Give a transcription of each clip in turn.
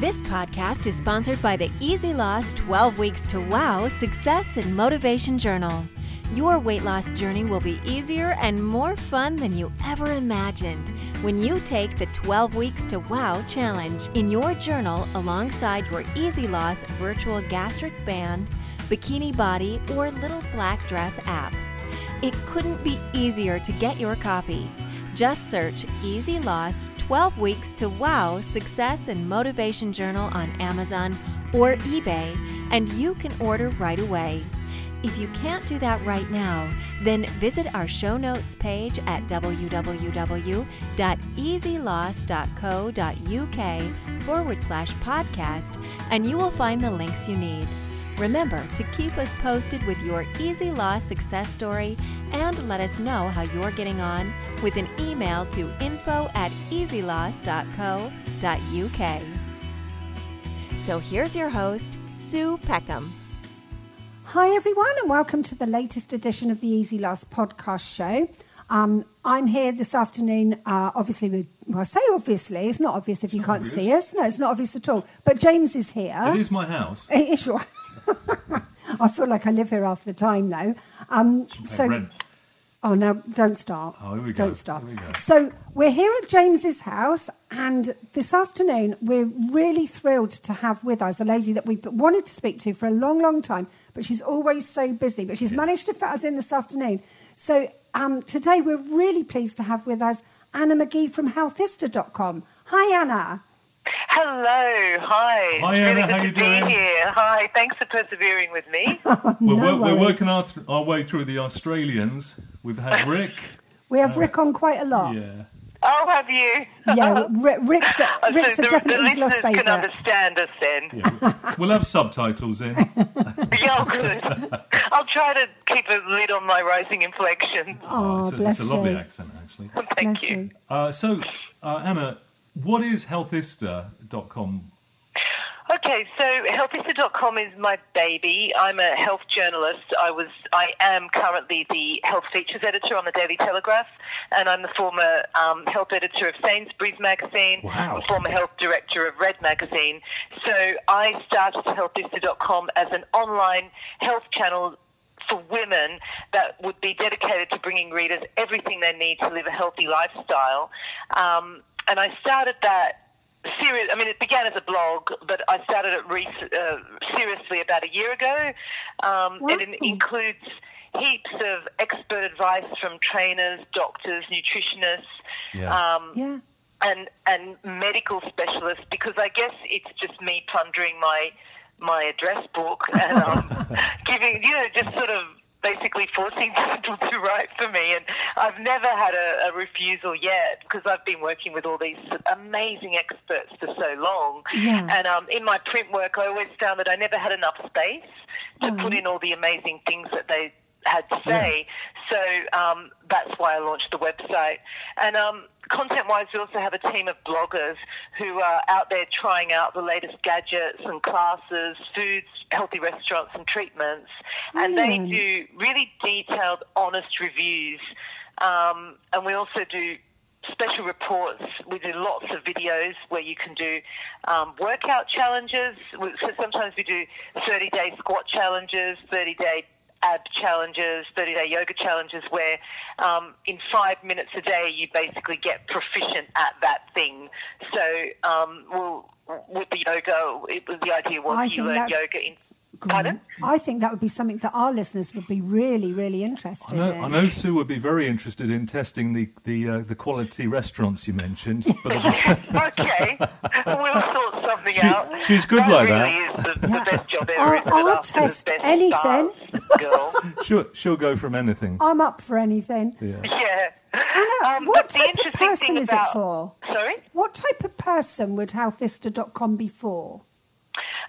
This podcast is sponsored by the Easy Loss 12 Weeks to Wow Success and Motivation Journal. Your weight loss journey will be easier and more fun than you ever imagined when you take the 12 Weeks to Wow challenge in your journal alongside your Easy Loss virtual gastric band, bikini body, or little black dress app. It couldn't be easier to get your copy. Just search Easy Loss 12 Weeks to Wow Success and Motivation Journal on Amazon or eBay, and you can order right away. If you can't do that right now, then visit our show notes page at www.easyloss.co.uk forward slash podcast, and you will find the links you need. Remember to keep us posted with your Easy Loss success story and let us know how you're getting on with an email to info at easyloss.co.uk. So here's your host, Sue Peckham. Hi, everyone, and welcome to the latest edition of the Easy Loss podcast show. Um, I'm here this afternoon, uh, obviously, with, well, I say obviously, it's not obvious if It's you can't obvious. see us. No, it's not obvious at all. But James is here. It is my house. It is your. I feel like I live here half the time, though. Um, so, rent. oh no, don't start. Oh, here we go. Don't start. We go. So we're here at James's house, and this afternoon we're really thrilled to have with us a lady that we've wanted to speak to for a long, long time, but she's always so busy. But she's managed to fit us in this afternoon. So um, today we're really pleased to have with us Anna Magee from healthista.com. Hi, Anna. Hello, hi. Hi, really Anna, good how you to doing? be here. Hi, thanks for persevering with me. We're, No wor- we're working our, th- our way through the Australians. We've had Rick. We have Rick on quite a lot. yeah. oh, have you? Yeah, Rick, Rick's, a, Oh, so Rick's a the, definitely the his lost listeners can understand us then. yeah. We'll have subtitles in. Yeah, oh, good. I'll try to keep a lid on my rising inflection. Oh, it's, a, bless it's a lovely you. accent, actually. Thank Bless you. you. Uh, so, uh, Anna, what is healthista.com? Okay, so healthista.com is my baby. I'm a health journalist. I was, I am currently the health features editor on the Daily Telegraph, and I'm the former um, health editor of Sainsbury's magazine, Wow. the former health director of Red magazine. So I started healthista.com as an online health channel for women that would be dedicated to bringing readers everything they need to live a healthy lifestyle. Um, and I started that serious. I mean, it began as a blog, but I started it re- uh, seriously about a year ago. Um, and it includes heaps of expert advice from trainers, doctors, nutritionists. Yeah. Um, Yeah. and and medical specialists because I guess it's just me plundering my my address book and um, giving you know just sort of basically forcing people to write for me. And I've never had a, a refusal yet because I've been working with all these amazing experts for so long. Yeah. and um, in my print work I always found that I never had enough space to put in all the amazing things that they had to say so um, that's why I launched the website and um, content-wise, we also have a team of bloggers who are out there trying out the latest gadgets and classes, foods, healthy restaurants, and treatments. And they do really detailed, honest reviews. Um, and we also do special reports. We do lots of videos where you can do um, workout challenges. So sometimes we do 30-day squat challenges, 30-day ab challenges, 30-day yoga challenges, where um, in five minutes a day you basically get proficient at that thing. So um, we'll, with the yoga, it, the idea was I you think learn yoga in. Pardon? I think that would be something that our listeners would be really, really I interested know, in. I know Sue would be very interested in testing the the, uh, the quality restaurants you mentioned. Okay, we'll sort something She- out. she's good that like really that. is the, the best job ever. I'll- isn't? I'll test anything. girl. she'll, she'll go from anything. I'm up for anything. Yeah. yeah. Anna, Um, what but the type of person is about- it for? Sorry. What type of person would healthista.com be for?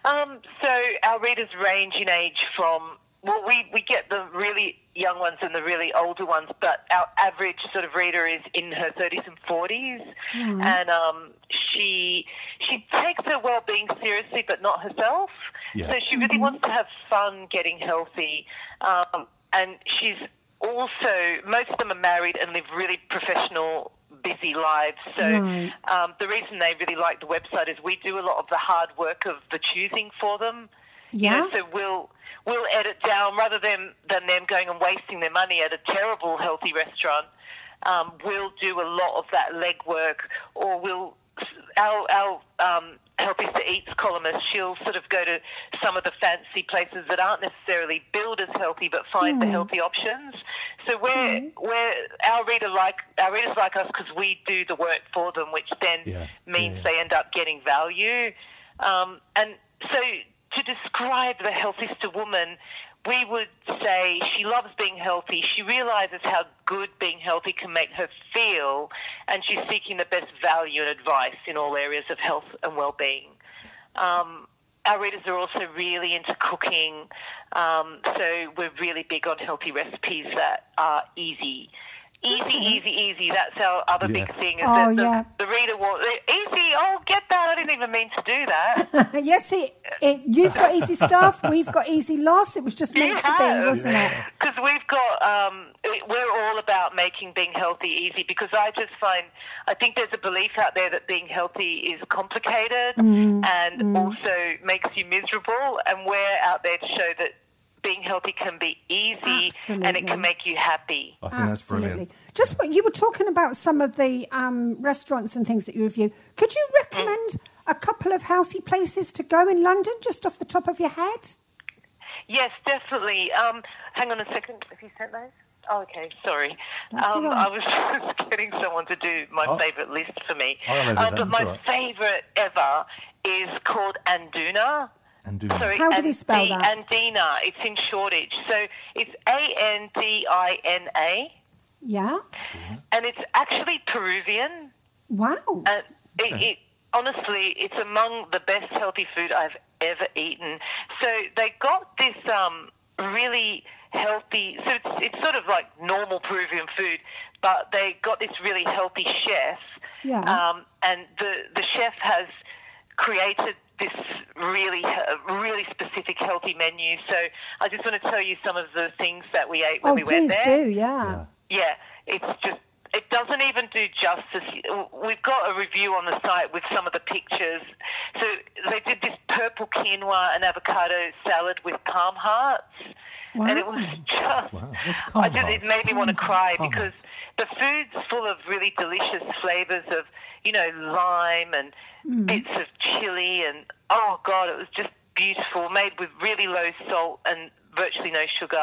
Um, so our readers range in age from well, we, we get the really young ones and the really older ones, but our average sort of reader is in her thirties and 40s and um, she she takes her well being seriously, but not herself. Yeah. So she really wants to have fun getting healthy, um, and she's also most of them are married and live really professional busy lives. So Right. um, the reason they really like the website is we do a lot of the hard work of the choosing for them. You know, Yeah. so we'll we'll edit down rather than than them going and wasting their money at a terrible healthy restaurant. Um, we'll do a lot of that legwork, or we'll our our um, Healthista eats columnist. She'll sort of go to some of the fancy places that aren't necessarily billed as healthy, but find the healthy options. So we're we're our reader like our readers like us because we do the work for them, which then Yeah. means Yeah, yeah. they end up getting value. Um, and so to describe the healthiest woman, we would say she loves being healthy. She realizes how good being healthy can make her feel, and she's seeking the best value and advice in all areas of health and well-being. Um, our readers are also really into cooking, um, so we're really big on healthy recipes that are easy. Easy, easy, easy. That's our other Yeah. big thing. Is Oh, that the, yeah. the reader wants easy. Oh, get I didn't even mean to do that. yes, it, it, you've got easy stuff. We've got easy loss. It was just meant to be, wasn't it? Because we've got, um, we're all about making being healthy easy. Because I just find, I think there's a belief out there that being healthy is complicated Mm, and also makes you miserable. And we're out there to show that being healthy can be easy and it can make you happy. I think that's brilliant. Absolutely. Just what you were talking about some of the um, restaurants and things that you review. Could you recommend a couple of healthy places to go in London, just off the top of your head? Yes, definitely. Um, hang on a second. Have you sent those? Oh, okay. Sorry. Um. I was just getting someone to do my Oh. favourite list for me. I'll Um, that, but my all right. favourite ever is called Andina. And do Sorry, How do we spell the that? Andina. It's in Shoreditch. So it's A N D I N A, Yeah. and it's actually Peruvian. Wow. And it, Okay. it honestly, it's among the best healthy food I've ever eaten. So they got this um, really healthy. So it's, it's sort of like normal Peruvian food, but they got this really healthy chef. Yeah. Um, and the the chef has created this really uh, really specific healthy menu. So I just want to tell you some of the things that we ate when oh, we went there. please there. do. Yeah. Yeah, it's just it doesn't even do justice. We've got a review on the site with some of the pictures. So they did this purple quinoa and avocado salad with palm hearts, and it was just. Wow. What's I palm just, it made me want to cry Palm because hearts. the food's full of really delicious flavors of, you know, lime and Mm. bits of chili and oh god, it was just beautiful. Made with really low salt and virtually no sugar.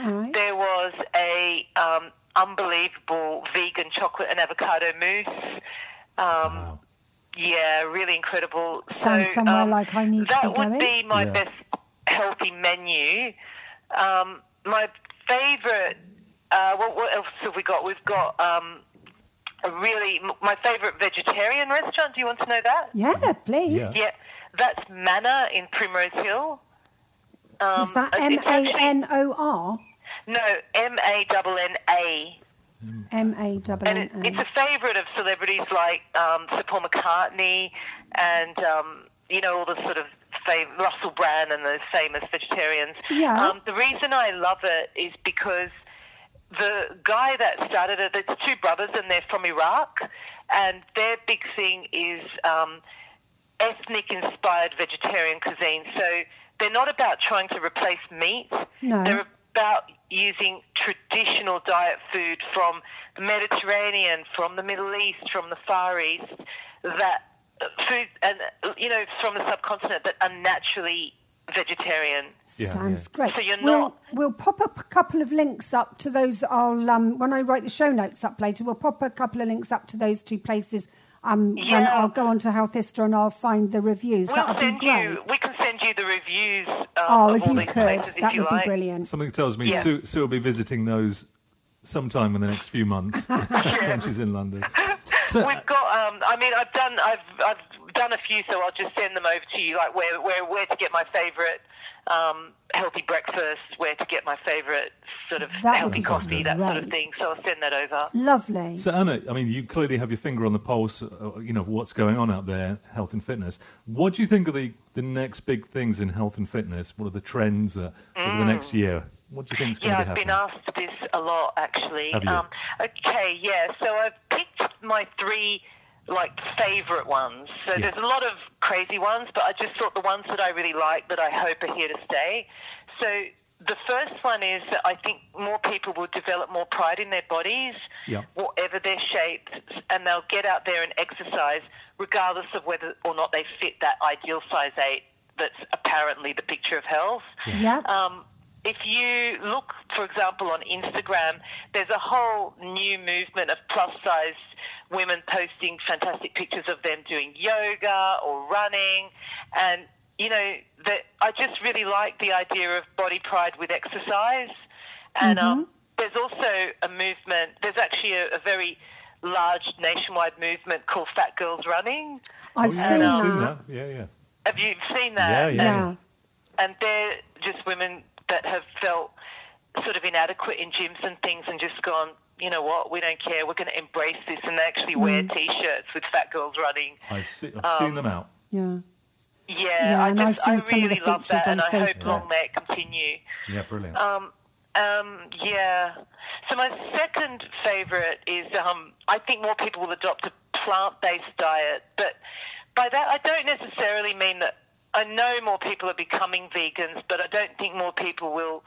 All right. There was a um, unbelievable vegan chocolate and avocado mousse. Um, Wow. Yeah, really incredible. Sounds so, somewhere um, like I need to that be would going. be my Yeah. best healthy menu. Um, my favourite. Uh, what, what else have we got? We've got um, a really my favourite vegetarian restaurant. Do you want to know that? Yeah, please. Yeah. Yeah, that's Manna in Primrose Hill. Um, Is that it's M actually- A N O R? No, M A N N A. M A double And N it, it's A. a favourite of celebrities like um, Sir Paul McCartney and, um, you know, all the sort of fam- Russell Brand and those famous vegetarians. Yeah. Um, the reason I love it is because the guy that started it, it's two brothers and they're from Iraq, and their big thing is um, ethnic inspired vegetarian cuisine. So they're not about trying to replace meat. No. They're about using traditional diet food from the Mediterranean, from the Middle East, from the Far East, that food and you know from the subcontinent that are naturally vegetarian. Yeah, Sounds yeah. great. So you're we'll, not- we'll pop up a couple of links up to those. I'll um, when I write the show notes up later, we'll pop a couple of links up to those two places. Um, when Yeah. I'll go onto Healthista and I'll find the reviews. We'll That'll be send great. you. We can send you the reviews. Um, oh, of if all you these could, places, that you would like. be brilliant. Something tells me Yeah. Sue, Sue will be visiting those sometime in the next few months when she's in London. So, We've got. Um, I mean, I've done. I've I've done a few, so I'll just send them over to you. Like where where where to get my favourite um, healthy breakfast, where to get my favourite sort of That healthy be coffee, that sort of thing. So I'll send that over. Lovely. so Anna, I mean, you clearly have your finger on the pulse, uh, you know, of what's going on out there, health and fitness. What do you think are the, the next big things in health and fitness? What are the trends uh, over the Mm. next year? What do you think is going Yeah, to be I've been asked this a lot actually. Have you? Um, okay, yeah. So I've picked my three like favourite ones. So Yeah. there's a lot of crazy ones, but I just thought the ones that I really like that I hope are here to stay. So the first one is that I think more people will develop more pride in their bodies, Yeah. whatever their shape, and they'll get out there and exercise regardless of whether or not they fit that ideal size eight that's apparently the picture of health. Yeah. Um, if you look, for example, on Instagram, there's a whole new movement of plus size women posting fantastic pictures of them doing yoga or running. And, you know, that I just really like the idea of body pride with exercise. And um, there's also a movement, there's actually a, a very large nationwide movement called Fat Girls Running. I've yeah, seen, I've that. seen that. Yeah, yeah. Have you seen Yeah, that? yeah. Yeah. and they're just women that have felt sort of inadequate in gyms and things and just gone, you know what, we don't care, we're going to embrace this. And they actually wear Mm. T-shirts with fat girls running. I've, se- I've Um, seen them out. Yeah. Yeah, Yeah, I, and I've just, I seen some of the really love features that, on and I hope Facebook. long may it continue. Yeah, brilliant. Um, um, yeah. So my second favourite is um, I think more people will adopt a plant-based diet, but by that I don't necessarily mean that. I know more people are becoming vegans, but I don't think more people will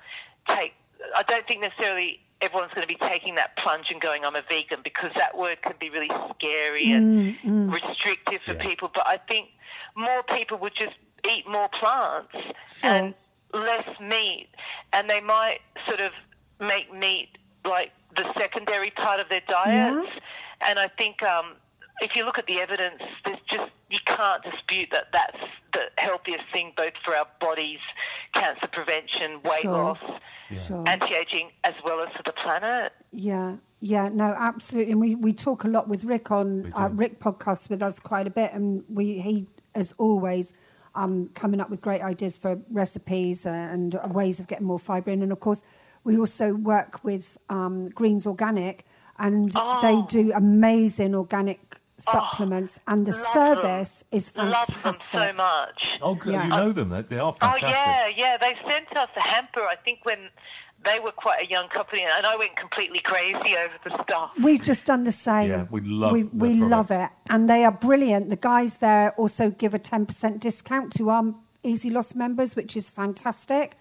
take. I don't think necessarily everyone's going to be taking that plunge and going, "I'm a vegan," because that word can be really scary and restrictive for Yeah. people. But I think more people would just eat more plants Sure. and less meat, and they might sort of make meat like the secondary part of their diets. And I think um, if you look at the evidence, there's just you can't dispute that that's the healthiest thing both for our bodies, cancer prevention, weight Sure. loss, Sure. anti-aging, as well as for the planet. Yeah, yeah, no, absolutely. And we, we talk a lot with Rick on uh. Rick podcasts with us quite a bit, and we he as always um, coming up with great ideas for recipes uh, and ways of getting more fibre in. And of course, we also work with um, Greens Organic, and they Oh. do amazing organic Oh, supplements, and the Love them. service is Love fantastic. them so much. oh, good. yeah. you know them. They, they are Oh yeah, yeah. They sent us a hamper. I think when they were quite a young company, and I went completely crazy over the stuff. We've just done the same. Yeah, we love we, we love it, and they are brilliant. The guys there also give a ten percent discount to our Easy Loss members, which is fantastic.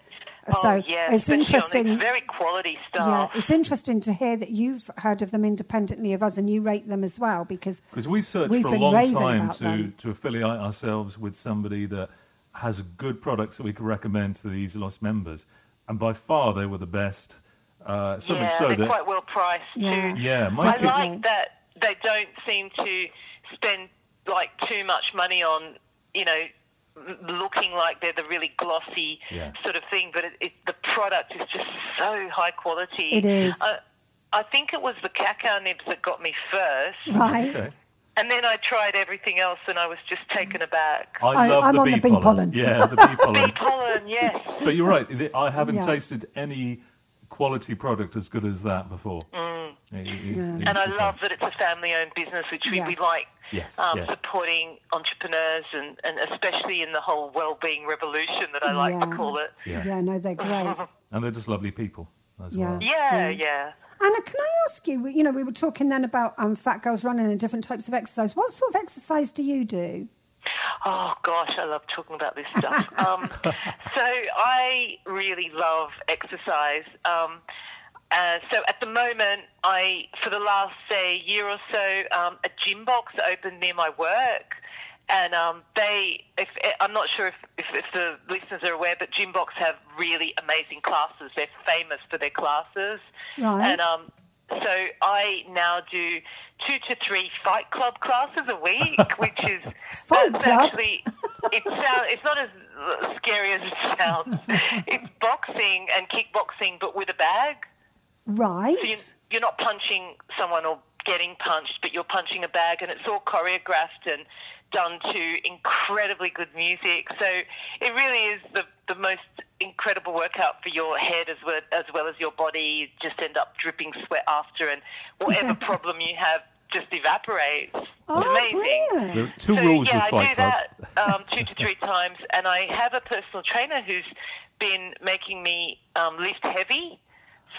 Oh so yeah, it's interesting. these very quality stuff. yeah, it's interesting to hear that you've heard of them independently of us, and you rate them as well because Because we searched We've for a been long raving time about to, them. to affiliate ourselves with somebody that has good products that we can recommend to the Easy Loss members. And by far, they were the best. Uh, so much yeah, so they're that. quite well priced Yeah. too. Yeah, my I kids- like that they don't seem to spend like too much money on, you know, m- looking like they're the really glossy Yeah. sort of thing. But it, it, the product is just so high quality. It is. I, I think it was the cacao nibs that got me first, right, Okay. and then I tried everything else, and I was just taken aback. I I- love I'm the on bee, the bee pollen. Yeah, the bee pollen. Bee pollen, yes. But you're right. I haven't Yeah. tasted any quality product as good as that before. Mm. It- it's- Yeah. it's And I love that it's a family-owned business, which we, we like Yes, um, yes. supporting entrepreneurs and, and especially in the whole well-being revolution that I like to call it. Yeah. yeah, no, they're great. And they're just lovely people as Yeah. well. Yeah, yeah. Anna, can I ask you? You know, we were talking then about um, fat girls running and different types of exercise. What sort of exercise do you do? Oh gosh, I love talking about this stuff. um, so I really love exercise. Um, uh, so at the moment, I for the last say year or so, um, a Gymbox opened near my work, and um, they. If, I'm not sure if, if, if the listeners are aware, but Gymbox have really amazing classes. They're famous for their classes, Right. and um, so I now do two to three Fight Club classes a week, which is Fight that's Club? actually it sounds it's not as scary as it sounds. it's boxing and kickboxing, but with a bag. Right. So you, you're not punching someone or getting punched, but you're punching a bag, and it's all choreographed and done to incredibly good music. So it really is the, the most incredible workout for your head as well, as well as your body. You just end up dripping sweat after, and whatever problem you have just evaporates. Oh, amazing. brilliant. There are two So, rules yeah, with Fight I do Club. that um, two to three times, and I have a personal trainer who's been making me um, lift heavy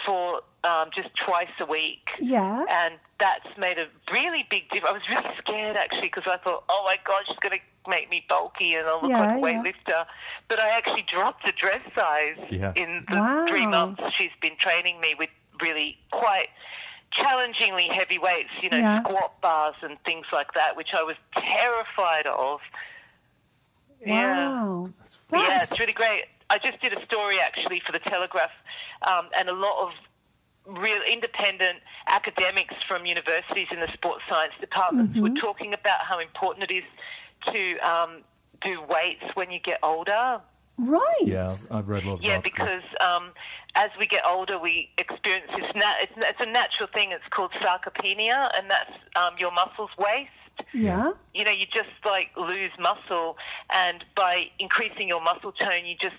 for um, just twice a week. Yeah. And that's made a really big difference. I was really scared actually because I thought, oh my God, she's going to make me bulky and I'll look Yeah, like a yeah. weightlifter. But I actually dropped the dress size Yeah. in the Wow. three months she's been training me with really quite challengingly heavy weights, you know, Yeah. squat bars and things like that, which I was terrified of. Wow. Yeah, That's- it's really great. I just did a story actually for the Telegraph, um, and a lot of real independent academics from universities in the sports science departments were talking about how important it is to um, do weights when you get older. right. Yeah, I've read a lot of Yeah, because um, as we get older, we experience this. Na- it's, it's a natural thing. It's called sarcopenia, and that's um, your muscles waste Yeah. you know, you just like lose muscle, and by increasing your muscle tone, you just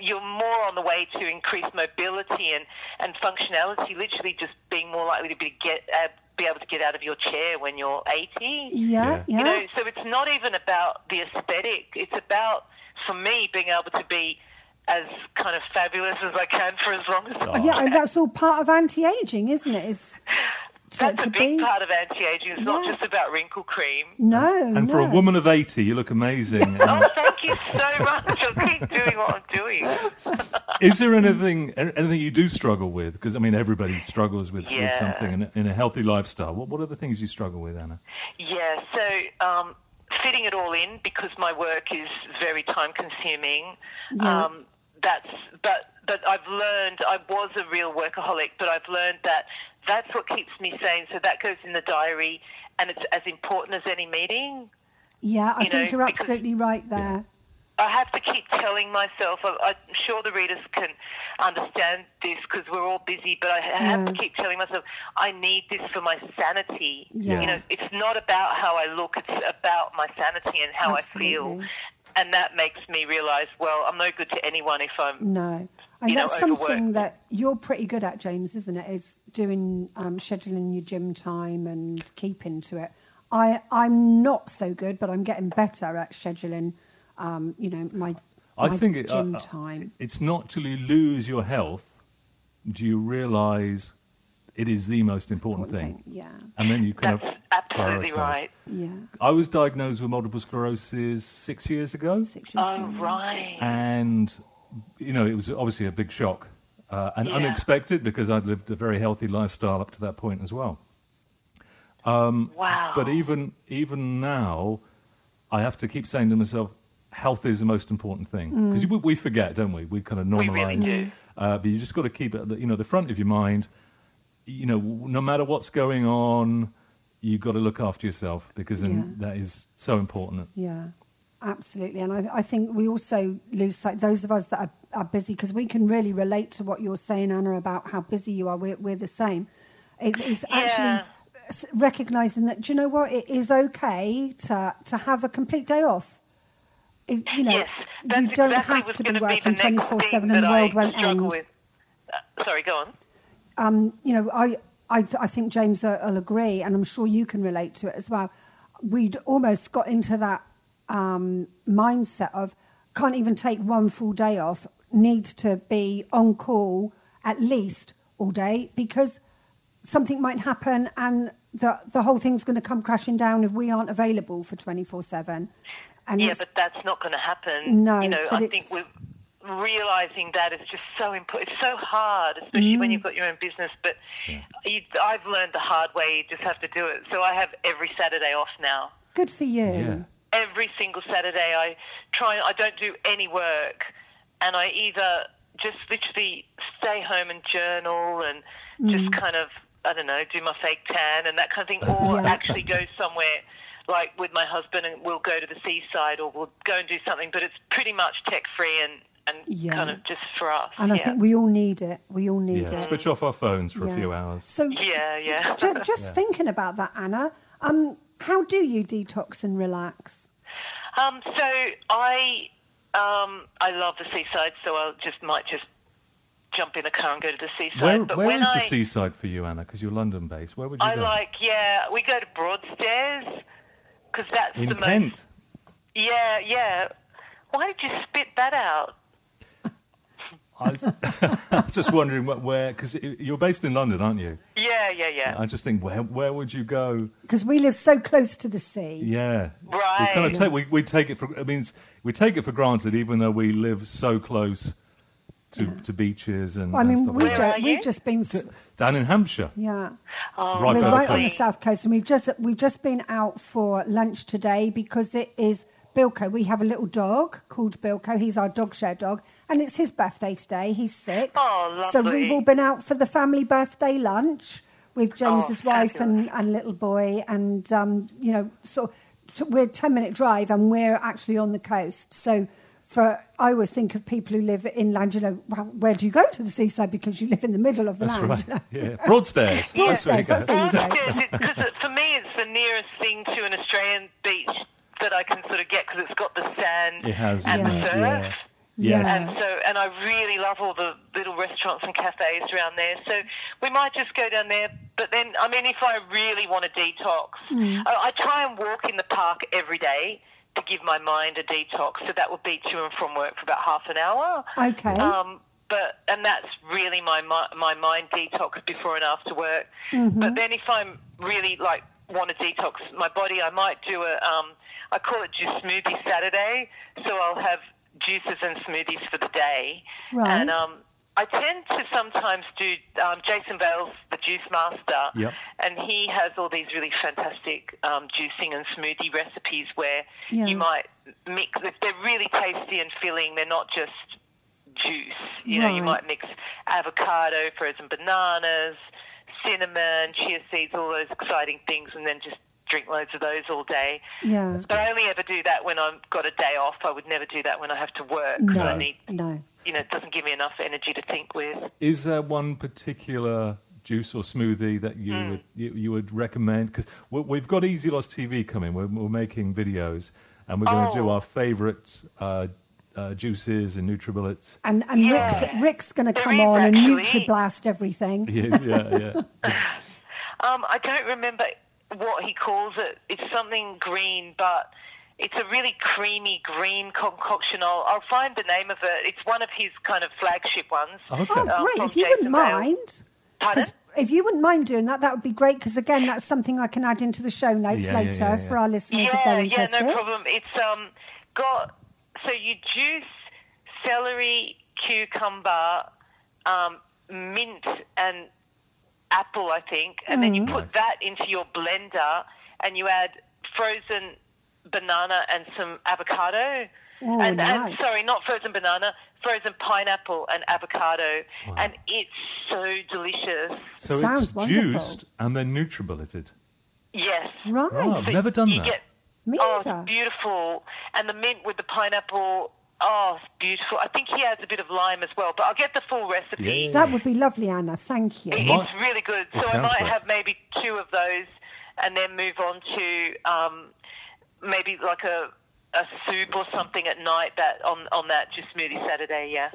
you're more on the way to increase mobility and, and functionality. Literally, just being more likely to be get uh, be able to get out of your chair when you're 80. Yeah. Yeah. Yeah. You know, so it's not even about the aesthetic. It's about, for me, being able to be as kind of fabulous as I can for as long as I Oh. yeah, and that's all part of anti-aging, isn't it? Is to, That's to a big be part of anti-aging. It's not just about wrinkle cream. no. and for a woman of 80, you look amazing. Oh, thank you so much. I'll keep doing what I'm doing. is there anything anything you do struggle with? Because I mean, everybody struggles with, with something in, a- in a healthy lifestyle. What what are the things you struggle with, Anna? Yeah, so um, fitting it all in because my work is very time consuming. Yeah. Um, that's but but I've learned I was a real workaholic, but I've learned that that's what keeps me sane. So that goes in the diary, and it's as important as any meeting. Yeah, I you think know, you're absolutely right there. I have to keep telling myself. I, I'm sure the readers can understand this because we're all busy, but I have to keep telling myself I need this for my sanity. Yes. You know, it's not about how I look; it's about my sanity and how I feel. And that makes me realise, well, I'm no good to anyone if I'm. No. And You know, that's something overwork. that you're pretty good at, James, isn't it? Is doing um, scheduling your gym time and keeping to it. I I'm not so good, but I'm getting better at scheduling. Um, you know my, I my think it, gym uh, uh, time. it's not till you lose your health do you realise it is the most important thing, Yeah, and then you kind That's of absolutely prioritise. right. yeah. I was diagnosed with multiple sclerosis six years ago. Six years Oh, ago. right. and you know it was obviously a big shock uh, and Yeah. unexpected because I'd lived a very healthy lifestyle up to that point as well. wow. But even even now, I have to keep saying to myself, health is the most important thing because we, we forget, don't we? We kind of We normalize. really do. Uh, but you just got to keep it, at the, you know, the front of your mind. You know, no matter what's going on, you got to look after yourself because Yeah. that is so important. Yeah, absolutely. And I, I think we also lose sight, those of us that are, are busy, because we can really relate to what you're saying, Anna, about how busy you are. We're, we're the same. It's, it's Yeah. actually recognizing that, do you know what? It is okay to, to have a complete day off. It, you know, yes, you don't exactly have to be working 24 7 and the world I won't end. With. Uh, sorry, go on. you know, I, I, I think James will agree, and I'm sure you can relate to it as well. We'd almost got into that um, mindset of can't even take one full day off, need to be on call at least all day because something might happen and the, the whole thing's going to come crashing down if we aren't available for 24 7. And Yeah, but that's not going to happen. No, you know, I think we're realizing that is just so important. It's so hard, especially Mm. when you've got your own business. But you, I've learned the hard way. You just have to do it. So I have every Saturday off now. good for you. Yeah. Every single Saturday, I try. I don't do any work, and I either just literally stay home and journal and Mm. just kind of I don't know, do my fake tan and that kind of thing, or Yeah. actually go somewhere like with my husband and we'll go to the seaside or we'll go and do something. But it's pretty much tech free and and Yeah. kind of just for us. And I think we all need it. We all need Yeah, it. switch off our phones for Yeah. a few hours. So yeah, yeah. Ju- just thinking about that, Anna. Um, how do you detox and relax? Um, so I um, I love the seaside, so I just might just jump in a car and go to the seaside. Where, but where when is I, the seaside for you, Anna? Because you're London based. Where would you go? I go? like, yeah, we go to Broadstairs because that's In the Kent. most. Yeah, yeah. Why did you spit that out? I was, just wondering what, where, because you're based in London, aren't you? Yeah, yeah, yeah. I just think, where, where would you go? Because we live so close to the sea. Yeah, Right. We kind of take we, we take it for. I mean, we take it for granted, even though we live so close to, to beaches and. I and mean, stuff we've, like Where that. are ju- we've just been. f- down in Hampshire. Yeah. Oh, Right We're by the right on the south coast, and we've just we've just been out for lunch today because it is Bilko. We have a little dog called Bilko. He's our dog share dog, and it's his birthday today. He's six. Oh, So we've all been out for the family birthday lunch with James's Oh, wife and, and little boy, and um, you know, so, so we're ten minute drive, and we're actually on the coast. So. For I always think of people who live inland. You know, well, where do you go to the seaside because you live in the middle of the That's land? right. you know? Yeah, Broadstairs. Broadstairs, There you go. that's where you go. because for me, it's the nearest thing to an Australian beach that I can sort of get because it's got the sand It has, and isn't the it? surf. Yeah. Yes. And so, and I really love all the little restaurants and cafes around there. So we might just go down there. But then, I mean, if I really want to detox, Hmm. I, I try and walk in the park every day to give my mind a detox. So that would be to and from work for about half an hour. Okay. Um, but and that's really my my mind detox before and after work. Mm-hmm. But then if I'm really like want to detox my body, I might do a um, I call it juice smoothie Saturday. So I'll have juices and smoothies for the day. Right. And um, I tend to sometimes do um, Jason Vale's the Juice Master, Yep. and he has all these really fantastic um, juicing and smoothie recipes where Yeah. you might mix. If they're really tasty and filling, they're not just juice. You know, you might mix avocado, frozen bananas, cinnamon, chia seeds, all those exciting things, and then just drink loads of those all day. yeah. But I only ever do that when I've got a day off. I would never do that when I have to work. No. I need, No. you know, it doesn't give me enough energy to think with. Is there one particular juice or smoothie that you Hmm. would you, you would recommend? Because we've got Easy Loss TV coming. We're, we're making videos, and we're going to do Oh. our favourite uh, uh, juices and NutriBullets. And and Yeah. Rick's Rick's going to come is on and. NutriBlast everything. Yeah, yeah, yeah. Um, I don't remember what he calls it. It's something green, but it's a really creamy green concoction. I'll, I'll find the name of it. It's one of his kind of flagship ones. Okay. Oh, Um, great! from If you Jason wouldn't Vale. mind, Pardon? 'cause if you wouldn't mind doing that, that would be great. Because again, that's something I can add into the show notes Yeah, yeah, later yeah, yeah. for our listeners if they're interested. yeah, interested. no problem. It's um got so you juice celery, cucumber, um, mint, and apple, I think, and then you hmm. put Nice. that into your blender, and you add frozen banana and some avocado. Oh, and, nice. and sorry, not frozen banana, frozen pineapple and avocado, and it's so delicious. So Sounds it's wonderful. juiced and then NutriBulleted. Yes. Right. Oh, I've So never done you that. Get, Me oh, it's beautiful. And the mint with the pineapple. Oh, it's beautiful. I think he has a bit of lime as well, but I'll get the full recipe. Yeah, yeah, That would be lovely, Anna. Thank you. It- it's really good. It So I might great. have maybe two of those and then move on to um, maybe like a, a soup or something at night that on, on that just smoothie Saturday, yeah.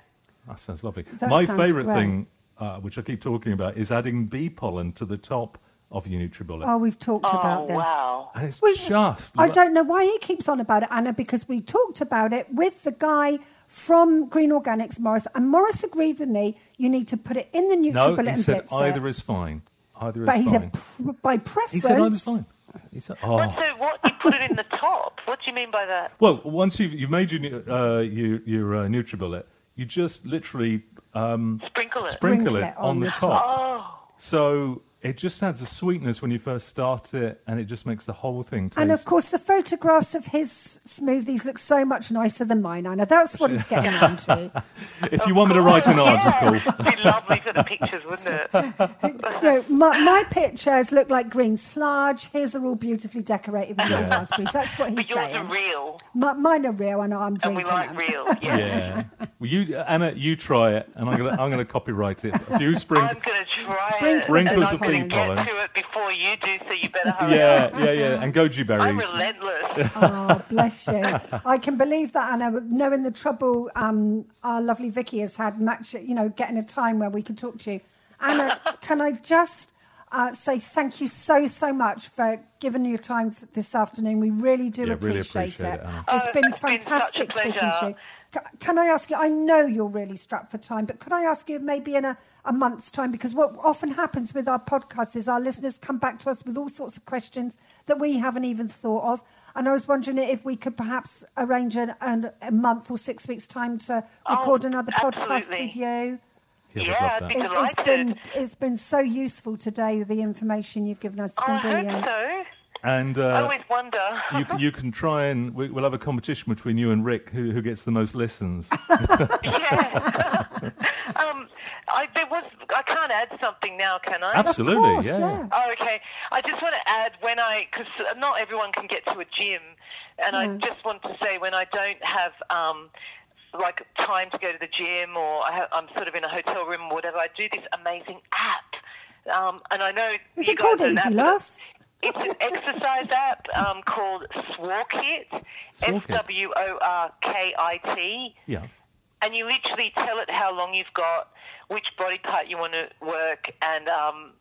That sounds lovely. That My sounds favourite great. thing, uh, which I keep talking about, is adding bee pollen to the top of your NutriBullet. Oh, we've talked Oh, about this. wow. and it's We- just. I don't know why he keeps on about it, Anna, because we talked about it with the guy from Green Organics, Morris, and Morris agreed with me. You need to put it in the NutriBullet. No, NutriBullet he and said bits either it. is fine. Either But is he fine. said pr- by preference. he said either's fine. He said, oh. What, so what? You put it in the top? What do you mean by that? Well, once you've, you've made your nu- uh, your, your uh, NutriBullet, you just literally um, Sprinkle it. sprinkle Sprinkle it it on, on the the top. Oh, So it just adds a sweetness when you first start it, and it just makes the whole thing taste. And of course, the photographs of his smoothies look so much nicer than mine, Anna. That's what he's getting onto. if you want me to write an article, yeah. It'd be lovely for the pictures, wouldn't it? You know, my, my pictures look like green sludge. His are all beautifully decorated with Yeah. raspberries. That's what he's But yours saying. are real, Mi- mine are real, and I'm and drinking we like them. real. Yeah. yeah. Well, you Anna, you try it, and I'm gonna I'm gonna copyright it. A few spring. I'm going to try Sprinkle- it, Sprinkles of I'm going get to it before you do. So you better hurry up. Yeah, yeah, yeah, and goji berries. I'm berries. relentless. Oh, bless you. I can believe that, Anna, knowing the trouble um, our lovely Vicky has had, match, you know, getting a time where we could talk to you. Anna, can I just Uh, so thank you so so much for giving your time this afternoon. We really do Yeah, really appreciate, appreciate it. it, Anna. It's Oh, been it's been fantastic speaking to you. Ca- Can I ask you? I know you're really strapped for time, but could I ask you maybe in a, a month's time? Because what often happens with our podcasts is our listeners come back to us with all sorts of questions that we haven't even thought of. And I was wondering if we could perhaps arrange an, an, a month or six weeks' time to Oh, record another podcast with you. Yeah, we'd Yeah, I'd be It, has been it's been so useful today. The information you've given us has Oh, been I brilliant. hope so. And I uh, always wonder. you, can, you can try and we, we'll have a competition between you and Rick who, who gets the most listens. yeah. um, I, there was. I can't add something now, can I? Absolutely, of course, yeah. yeah. Oh, okay. I just want to add when I, because not everyone can get to a gym, and I just want to say when I don't have um, like time to go to the gym or I have, I'm sort of in a hotel room or whatever, I do this amazing app. Um, and I know Is you it called guys are an Easy Loss? It's an exercise app um, called Sworkit, Sworkit. W O R K I T Yeah. and you literally tell it how long you've got, which body part you want to work, and um,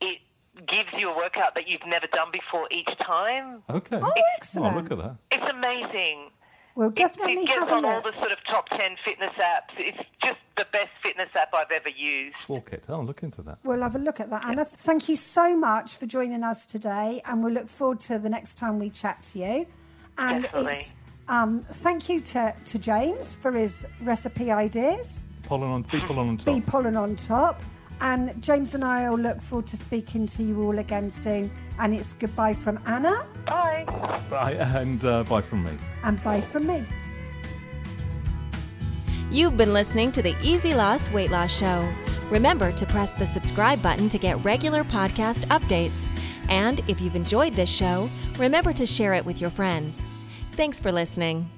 it gives you a workout that you've never done before each time. Okay. Oh, excellent. Oh, look at that. It's amazing. We'll definitely it, gets have a on all the sort of top 10 fitness apps. It's just the best fitness app I've ever used. Walk it. Oh, look into that. We'll have a look at that. Anna, thank you so much for joining us today, and we'll look forward to the next time we chat to you. And Definitely. it's um, thank you to, to James for his recipe ideas. Pollen on, be pollen on top. Be pollen on top. And James and I will look forward to speaking to you all again soon. And it's goodbye from Anna Bye. Bye, and uh, bye from me. and bye from me. You've been listening to the Easy Loss Weight Loss Show. Remember to press the subscribe button to get regular podcast updates. And if you've enjoyed this show, remember to share it with your friends. Thanks for listening.